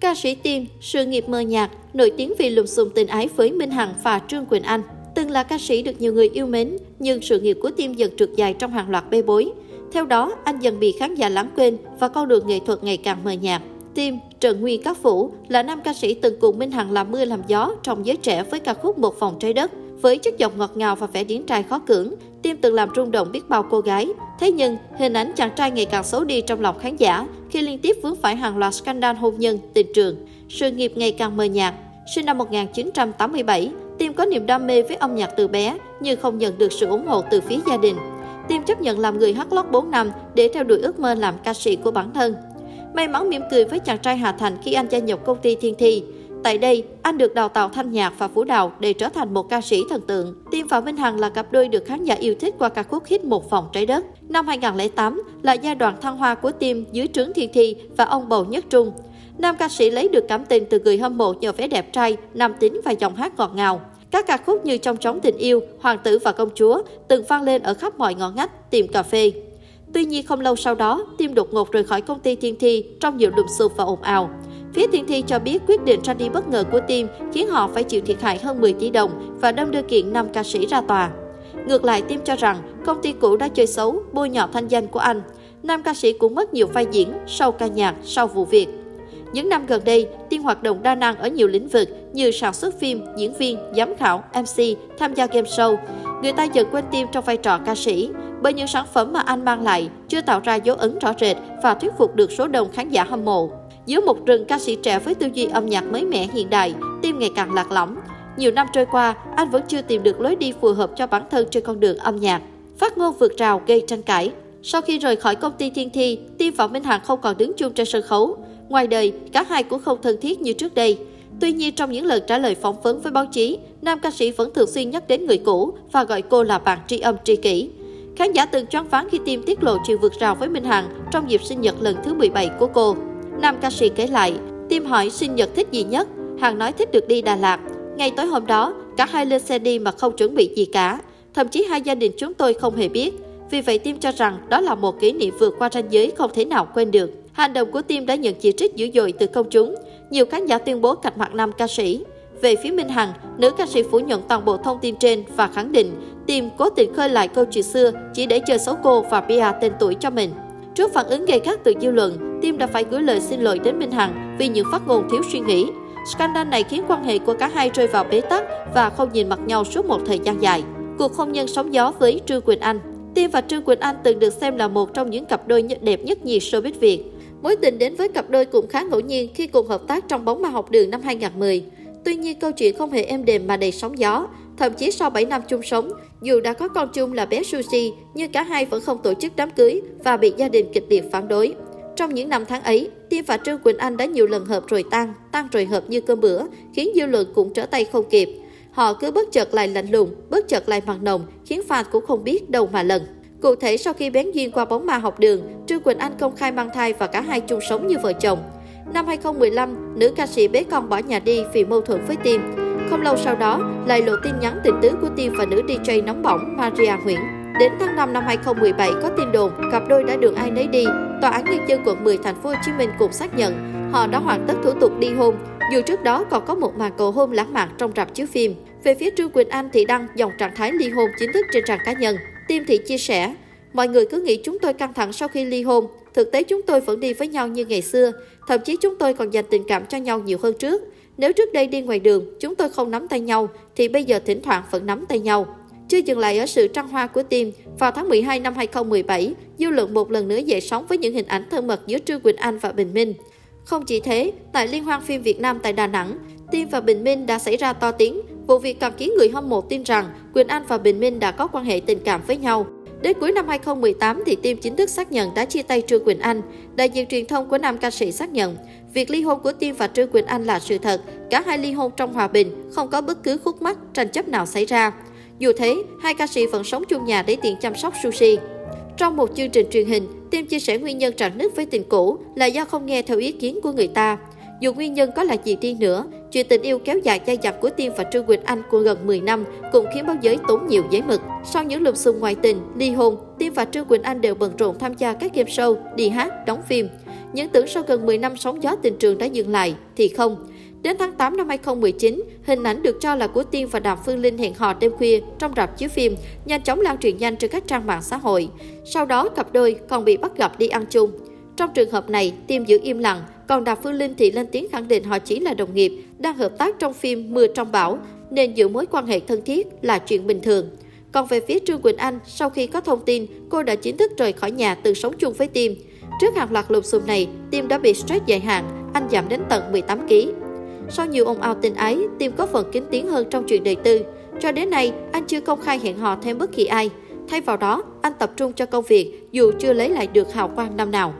Ca sĩ Tiên, sự nghiệp mơ nhạc nổi tiếng vì lùm xùm tình ái với Minh Hằng và Trương Quỳnh Anh. Từng là ca sĩ được nhiều người yêu mến, nhưng sự nghiệp của Tiên dần trượt dài trong hàng loạt bê bối. Theo đó, anh dần bị khán giả lãng quên và con đường nghệ thuật ngày càng mờ nhạt. Tim, Trần Nguyên Các Phủ là nam ca sĩ từng cùng Minh Hằng làm mưa làm gió trong giới trẻ với ca khúc Một vòng trái đất. Với chất giọng ngọt ngào và vẻ điển trai khó cưỡng, Tim từng làm rung động biết bao cô gái. Thế nhưng, hình ảnh chàng trai ngày càng xấu đi trong lòng khán giả khi liên tiếp vướng phải hàng loạt scandal hôn nhân, tình trường. Sự nghiệp ngày càng mờ nhạt. Sinh năm 1987, Tim có niềm đam mê với âm nhạc từ bé nhưng không nhận được sự ủng hộ từ phía gia đình. Tim chấp nhận làm người hát lót 4 năm để theo đuổi ước mơ làm ca sĩ của bản thân. May mắn mỉm cười với chàng trai Hà Thành khi anh gia nhập công ty Thiên Thi. Tại đây, anh được đào tạo thanh nhạc và vũ đạo để trở thành một ca sĩ thần tượng. Tim và Minh Hằng là cặp đôi được khán giả yêu thích qua ca khúc hit Một vòng trái đất. Năm 2008 là giai đoạn thăng hoa của Tim dưới trướng Thiên Thi và ông Bầu Nhất Trung. Nam ca sĩ lấy được cảm tình từ người hâm mộ nhờ vẻ đẹp trai, nam tính và giọng hát ngọt ngào. Các ca khúc như Trong trống tình yêu, Hoàng tử và công chúa từng vang lên ở khắp mọi ngõ ngách, tiệm cà phê. Tuy nhiên không lâu sau đó, Tim đột ngột rời khỏi công ty Thiên Thi trong nhiều lùm xùm và ồn ào. Phía Thiên Thi cho biết quyết định ra đi bất ngờ của Tim khiến họ phải chịu thiệt hại hơn 10 tỷ đồng và đâm đưa kiện 5 ca sĩ ra tòa. Ngược lại, Tim cho rằng công ty cũ đã chơi xấu, bôi nhọ thanh danh của anh. Nam ca sĩ cũng mất nhiều vai diễn sau ca nhạc, sau vụ việc. Những năm gần đây, Tiên hoạt động đa năng ở nhiều lĩnh vực như sản xuất phim, diễn viên, giám khảo, MC, tham gia game show. Người ta dần quên Tiên trong vai trò ca sĩ bởi những sản phẩm mà anh mang lại chưa tạo ra dấu ấn rõ rệt và thuyết phục được số đông khán giả hâm mộ. Giữa một rừng ca sĩ trẻ với tư duy âm nhạc mới mẻ hiện đại, Tim ngày càng lạc lõng. Nhiều năm trôi qua, anh vẫn chưa tìm được lối đi phù hợp cho bản thân trên con đường âm nhạc. Phát ngôn vượt rào gây tranh cãi. Sau khi rời khỏi công ty Thiên Thi, Tim và Minh Hằng không còn đứng chung trên sân khấu. Ngoài đời, cả hai cũng không thân thiết như trước đây. Tuy nhiên trong những lần trả lời phỏng vấn với báo chí, nam ca sĩ vẫn thường xuyên nhắc đến người cũ và gọi cô là bạn tri âm tri kỷ. Khán giả từng choáng váng khi Tim tiết lộ chuyện vượt rào với Minh Hằng trong dịp sinh nhật lần thứ 17 của cô. Nam ca sĩ kể lại, Tim hỏi sinh nhật thích gì nhất, Hằng nói thích được đi Đà Lạt. Ngay tối hôm đó, cả hai lên xe đi mà không chuẩn bị gì cả. Thậm chí hai gia đình chúng tôi không hề biết. Vì vậy Tim cho rằng đó là một kỷ niệm vượt qua ranh giới không thể nào quên được. Hành động của Tim đã nhận chỉ trích dữ dội từ công chúng. Nhiều khán giả tuyên bố cạch mặt nam ca sĩ. Về phía Minh Hằng, nữ ca sĩ phủ nhận toàn bộ thông tin trên và khẳng định Tim cố tình khơi lại câu chuyện xưa chỉ để chơi xấu cô và PR tên tuổi cho mình. Trước phản ứng gay gắt từ dư luận, Kim đã phải gửi lời xin lỗi đến Minh Hằng vì những phát ngôn thiếu suy nghĩ. Scandal này khiến quan hệ của cả hai rơi vào bế tắc và không nhìn mặt nhau suốt một thời gian dài. Cuộc hôn nhân sóng gió với Trương Quỳnh Anh Tim và Trương Quỳnh Anh từng được xem là một trong những cặp đôi đẹp nhất nhì showbiz Việt. Mối tình đến với cặp đôi cũng khá ngẫu nhiên khi cùng hợp tác trong bóng ma học đường năm 2010. Tuy nhiên câu chuyện không hề êm đềm mà đầy sóng gió. Thậm chí sau 7 năm chung sống, dù đã có con chung là bé Sushi, nhưng cả hai vẫn không tổ chức đám cưới và bị gia đình kịch liệt phản đối. Trong những năm tháng ấy, tiêm và Trương Quỳnh Anh đã nhiều lần hợp rồi tan, tan rồi hợp như cơm bữa, khiến dư luận cũng trở tay không kịp. Họ cứ bất chợt lại lạnh lùng, bất chợt lại mặn nồng, khiến fan cũng không biết đâu mà lần. Cụ thể sau khi bén duyên qua bóng ma học đường, Trương Quỳnh Anh công khai mang thai và cả hai chung sống như vợ chồng. Năm 2015, nữ ca sĩ bế con bỏ nhà đi vì mâu thuẫn với Tim. Không lâu sau đó, lại lộ tin nhắn tình tứ của Tim và nữ DJ nóng bỏng Maria Nguyễn. Đến tháng 5 năm 2017 có tin đồn cặp đôi đã đường ai nấy đi. Tòa án nhân dân quận 10 thành phố Hồ Chí Minh cũng xác nhận họ đã hoàn tất thủ tục đi hôn, dù trước đó còn có một màn cầu hôn lãng mạn trong rạp chiếu phim. Về phía Trương Quỳnh Anh thì đăng dòng trạng thái ly hôn chính thức trên trang cá nhân. Tim Thị chia sẻ, mọi người cứ nghĩ chúng tôi căng thẳng sau khi ly hôn. Thực tế chúng tôi vẫn đi với nhau như ngày xưa, thậm chí chúng tôi còn dành tình cảm cho nhau nhiều hơn trước. Nếu trước đây đi ngoài đường, chúng tôi không nắm tay nhau, thì bây giờ thỉnh thoảng vẫn nắm tay nhau. Chưa dừng lại ở sự trăng hoa của Tim, vào tháng 12 năm 2017, dư luận một lần nữa dậy sóng với những hình ảnh thân mật giữa Trương Quỳnh Anh và Bình Minh. Không chỉ thế, tại Liên hoan phim Việt Nam tại Đà Nẵng, Tim và Bình Minh đã xảy ra to tiếng. Vụ việc càng khiến người hâm mộ tin rằng Quỳnh Anh và Bình Minh đã có quan hệ tình cảm với nhau. Đến cuối năm 2018 thì Tim chính thức xác nhận đã chia tay Trương Quỳnh Anh. Đại diện truyền thông của nam ca sĩ xác nhận, việc ly hôn của Tim và Trương Quỳnh Anh là sự thật. Cả hai ly hôn trong hòa bình, không có bất cứ khúc mắc, tranh chấp nào xảy ra. Dù thế, hai ca sĩ vẫn sống chung nhà để tiện chăm sóc Sushi. Trong một chương trình truyền hình, Tim chia sẻ nguyên nhân rạn nứt với tình cũ là do không nghe theo ý kiến của người ta. Dù nguyên nhân có là gì đi nữa, chuyện tình yêu kéo dài dai dẳng của Tim và Trương Quỳnh Anh của gần 10 năm cũng khiến báo giới tốn nhiều giấy mực. Sau những lùm xùm ngoại tình, ly hôn, Tim và Trương Quỳnh Anh đều bận rộn tham gia các game show, đi hát, đóng phim. những tưởng sau gần 10 năm sóng gió tình trường đã dừng lại, thì không. Đến tháng 8 năm 2019, hình ảnh được cho là của Tiên và Đàm Phương Linh hẹn hò đêm khuya trong rạp chiếu phim nhanh chóng lan truyền nhanh trên các trang mạng xã hội. Sau đó, cặp đôi còn bị bắt gặp đi ăn chung. Trong trường hợp này, Tiên giữ im lặng, còn Đàm Phương Linh thì lên tiếng khẳng định họ chỉ là đồng nghiệp, đang hợp tác trong phim Mưa trong bão, nên giữ mối quan hệ thân thiết là chuyện bình thường. Còn về phía Trương Quỳnh Anh, sau khi có thông tin, cô đã chính thức rời khỏi nhà từ sống chung với Tim. Trước hàng loạt lùm xùm này, Tim đã bị stress dài hạn, anh giảm đến tận 18 kg. Sau nhiều ồn ào tình ái, Tim có phần kín tiếng hơn trong chuyện đời tư. Cho đến nay, anh chưa công khai hẹn hò thêm bất kỳ ai. Thay vào đó, anh tập trung cho công việc dù chưa lấy lại được hào quang năm nào.